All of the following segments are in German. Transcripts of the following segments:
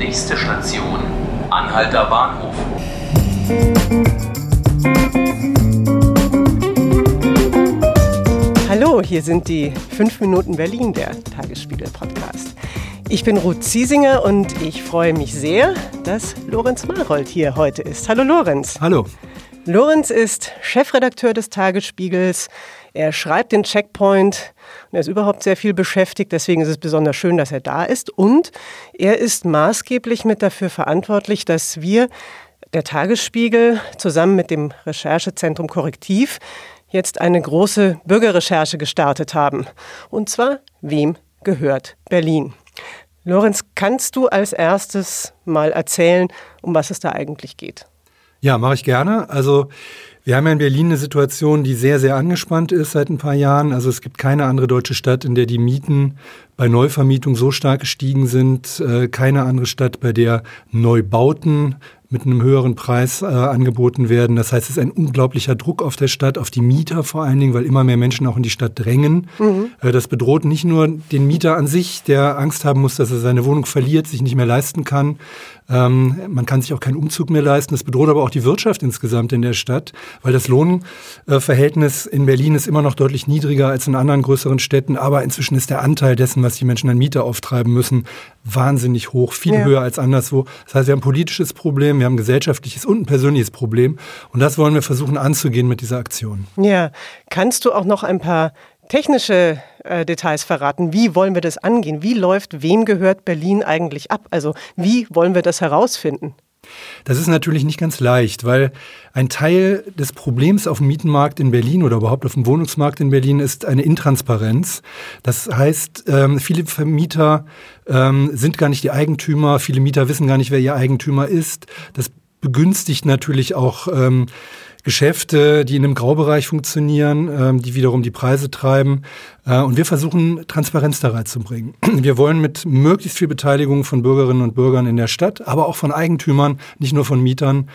Nächste Station, Anhalter Bahnhof. Hallo, hier sind die 5 Minuten Berlin, der Tagesspiegel-Podcast. Ich bin Ruth Ziesinger und ich freue mich sehr, dass Lorenz Marold hier heute ist. Hallo Lorenz. Hallo. Lorenz ist Chefredakteur des Tagesspiegels. Er schreibt den Checkpoint und er ist überhaupt sehr viel beschäftigt. Deswegen ist es besonders schön, dass er da ist. Und er ist maßgeblich mit dafür verantwortlich, dass wir, der Tagesspiegel, zusammen mit dem Recherchezentrum Korrektiv, jetzt eine große Bürgerrecherche gestartet haben. Und zwar, wem gehört Berlin? Lorenz, kannst du als erstes mal erzählen, um was es da eigentlich geht? Ja, mache ich gerne. Also wir haben ja in Berlin eine Situation, die sehr, sehr angespannt ist seit ein paar Jahren. Also es gibt keine andere deutsche Stadt, in der die Mieten bei Neuvermietung so stark gestiegen sind. Äh, keine andere Stadt, bei der Neubauten mit einem höheren Preis äh, angeboten werden. Das heißt, es ist ein unglaublicher Druck auf der Stadt, auf die Mieter vor allen Dingen, weil immer mehr Menschen auch in die Stadt drängen. Mhm. Äh, das bedroht nicht nur den Mieter an sich, der Angst haben muss, dass er seine Wohnung verliert, sich nicht mehr leisten kann. Ähm, man kann sich auch keinen Umzug mehr leisten. Das bedroht aber auch die Wirtschaft insgesamt in der Stadt, weil das Lohnverhältnis in Berlin ist immer noch deutlich niedriger als in anderen größeren Städten. Aber inzwischen ist der Anteil dessen, was die Menschen an Miete auftreiben müssen, wahnsinnig hoch, viel ja. höher als anderswo. Das heißt, wir haben ein politisches Problem, wir haben ein gesellschaftliches und ein persönliches Problem. Und das wollen wir versuchen anzugehen mit dieser Aktion. Ja, kannst du auch noch ein paar technische äh, Details verraten. Wie wollen wir das angehen? Wie läuft, wem gehört Berlin eigentlich ab? Also wie wollen wir das herausfinden? Das ist natürlich nicht ganz leicht, weil ein Teil des Problems auf dem Mietenmarkt in Berlin oder überhaupt auf dem Wohnungsmarkt in Berlin ist eine Intransparenz. Das heißt, ähm, viele Vermieter ähm, sind gar nicht die Eigentümer, viele Mieter wissen gar nicht, wer ihr Eigentümer ist. Das begünstigt natürlich auch ähm, Geschäfte, die in einem Graubereich funktionieren, ähm, die wiederum die Preise treiben. Äh, und wir versuchen, Transparenz da reinzubringen. Wir wollen mit möglichst viel Beteiligung von Bürgerinnen und Bürgern in der Stadt, aber auch von Eigentümern, nicht nur von Mietern,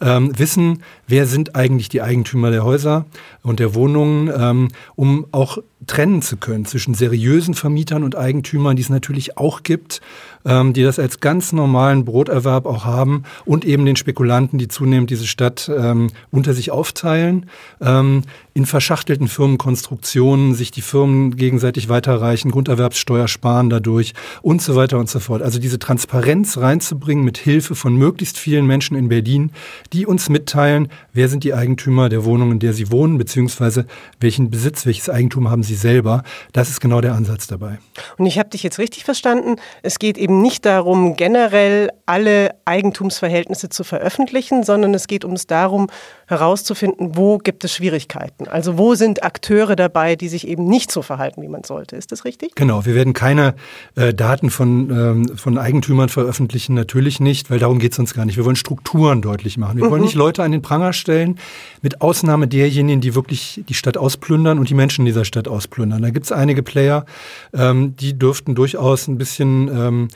ähm, wissen, wer sind eigentlich die Eigentümer der Häuser und der Wohnungen, ähm, um auch trennen zu können zwischen seriösen Vermietern und Eigentümern, die es natürlich auch gibt, ähm, die das als ganz normalen Broterwerb auch haben und eben den Spekulanten, die zunehmend diese Stadt ähm, unter sich aufteilen, ähm, in verschachtelten Firmenkonstruktionen sich die Firmen gegenseitig weiterreichen, Grunderwerbssteuer sparen dadurch und so weiter und so fort. Also diese Transparenz reinzubringen mit Hilfe von möglichst vielen Menschen in Berlin, die uns mitteilen, wer sind die Eigentümer der Wohnung, in der sie wohnen, beziehungsweise welchen Besitz, welches Eigentum haben sie selber. Das ist genau der Ansatz dabei. Und ich habe dich jetzt richtig verstanden. Es geht eben nicht darum, generell alle Eigentumsverhältnisse zu veröffentlichen, sondern es geht uns darum, herauszufinden, wo gibt es Schwierigkeiten. Also wo sind Akteure dabei, die sich eben nicht so verhalten, wie man sollte. Ist das richtig? Genau, wir werden keine äh, Daten von, ähm, von Eigentümern veröffentlichen, natürlich nicht, weil darum geht es uns gar nicht. Wir wollen Strukturen deutlich machen. Wir mhm. wollen nicht Leute an den Pranger stellen, mit Ausnahme derjenigen, die wirklich die Stadt ausplündern und die Menschen dieser Stadt ausplündern. Da gibt es einige Player, ähm, die dürften durchaus ein bisschen ähm,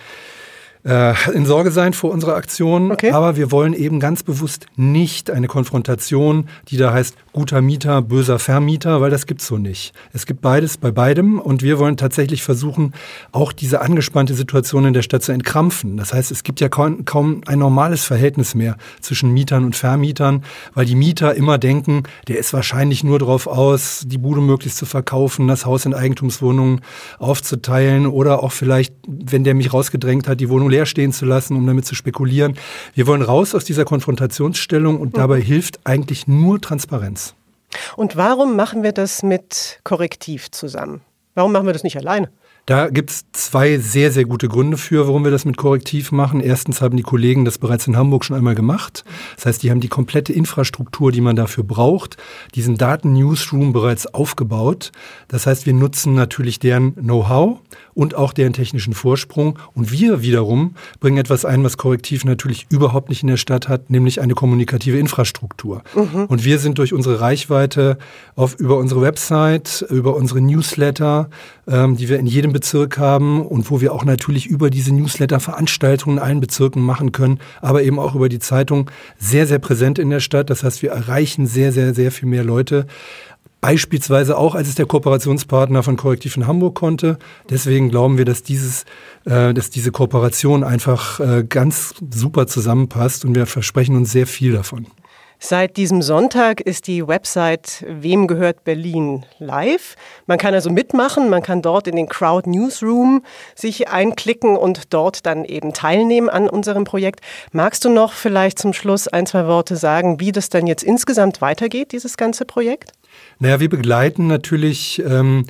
äh, in Sorge sein vor unserer Aktion. Okay. Aber wir wollen eben ganz bewusst nicht eine Konfrontation, die da heißt guter Mieter, böser Vermieter, weil das gibt's so nicht. Es gibt beides bei beidem und wir wollen tatsächlich versuchen, auch diese angespannte Situation in der Stadt zu entkrampfen. Das heißt, es gibt ja kaum, kaum ein normales Verhältnis mehr zwischen Mietern und Vermietern, weil die Mieter immer denken, der ist wahrscheinlich nur darauf aus, die Bude möglichst zu verkaufen, das Haus in Eigentumswohnungen aufzuteilen oder auch vielleicht, wenn der mich rausgedrängt hat, die Wohnung leer stehen zu lassen, um damit zu spekulieren. Wir wollen raus aus dieser Konfrontationsstellung und mhm. dabei hilft eigentlich nur Transparenz. Und warum machen wir das mit Korrektiv zusammen? Warum machen wir das nicht alleine? Da gibt es zwei sehr, sehr gute Gründe für, warum wir das mit Korrektiv machen. Erstens haben die Kollegen das bereits in Hamburg schon einmal gemacht. Das heißt, die haben die komplette Infrastruktur, die man dafür braucht, diesen Daten-Newsroom bereits aufgebaut. Das heißt, wir nutzen natürlich deren Know-how und auch deren technischen Vorsprung. Und wir wiederum bringen etwas ein, was Korrektiv natürlich überhaupt nicht in der Stadt hat, nämlich eine kommunikative Infrastruktur. Mhm. Und wir sind durch unsere Reichweite auf, über unsere Website, über unsere Newsletter, ähm, die wir in jedem Bezirk haben und wo wir auch natürlich über diese Newsletter Veranstaltungen in allen Bezirken machen können, aber eben auch über die Zeitung sehr, sehr präsent in der Stadt. Das heißt, wir erreichen sehr, sehr, sehr viel mehr Leute Beispielsweise auch, als es der Kooperationspartner von Korrektiv in Hamburg konnte. Deswegen glauben wir, dass, dieses, äh, dass diese Kooperation einfach äh, ganz super zusammenpasst und wir versprechen uns sehr viel davon. Seit diesem Sonntag ist die Website Wem gehört Berlin live. Man kann also mitmachen, man kann dort in den Crowd Newsroom sich einklicken und dort dann eben teilnehmen an unserem Projekt. Magst du noch vielleicht zum Schluss ein, zwei Worte sagen, wie das dann jetzt insgesamt weitergeht, dieses ganze Projekt? Naja, wir begleiten natürlich ähm,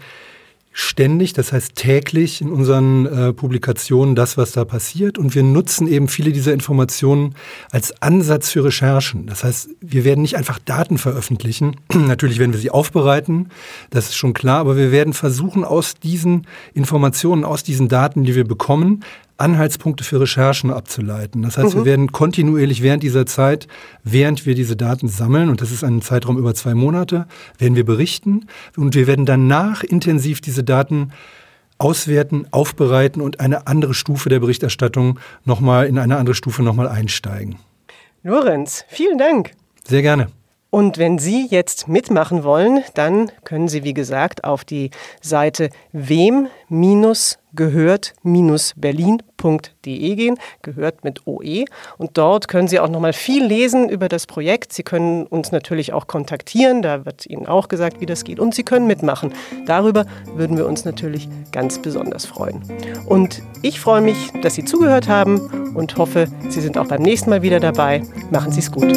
ständig, das heißt täglich in unseren äh, Publikationen das, was da passiert. Und wir nutzen eben viele dieser Informationen als Ansatz für Recherchen. Das heißt, wir werden nicht einfach Daten veröffentlichen. Natürlich werden wir sie aufbereiten, das ist schon klar, aber wir werden versuchen, aus diesen Informationen, aus diesen Daten, die wir bekommen, Anhaltspunkte für Recherchen abzuleiten. Das heißt, mhm. wir werden kontinuierlich während dieser Zeit, während wir diese Daten sammeln, und das ist ein Zeitraum über zwei Monate, werden wir berichten und wir werden danach intensiv diese Daten auswerten, aufbereiten und eine andere Stufe der Berichterstattung nochmal in eine andere Stufe nochmal einsteigen. Lorenz, vielen Dank. Sehr gerne. Und wenn Sie jetzt mitmachen wollen, dann können Sie, wie gesagt, auf die Seite wem-gehört-berlin.de gehen, gehört mit OE. Und dort können Sie auch noch mal viel lesen über das Projekt. Sie können uns natürlich auch kontaktieren, da wird Ihnen auch gesagt, wie das geht. Und Sie können mitmachen. Darüber würden wir uns natürlich ganz besonders freuen. Und ich freue mich, dass Sie zugehört haben und hoffe, Sie sind auch beim nächsten Mal wieder dabei. Machen Sie es gut.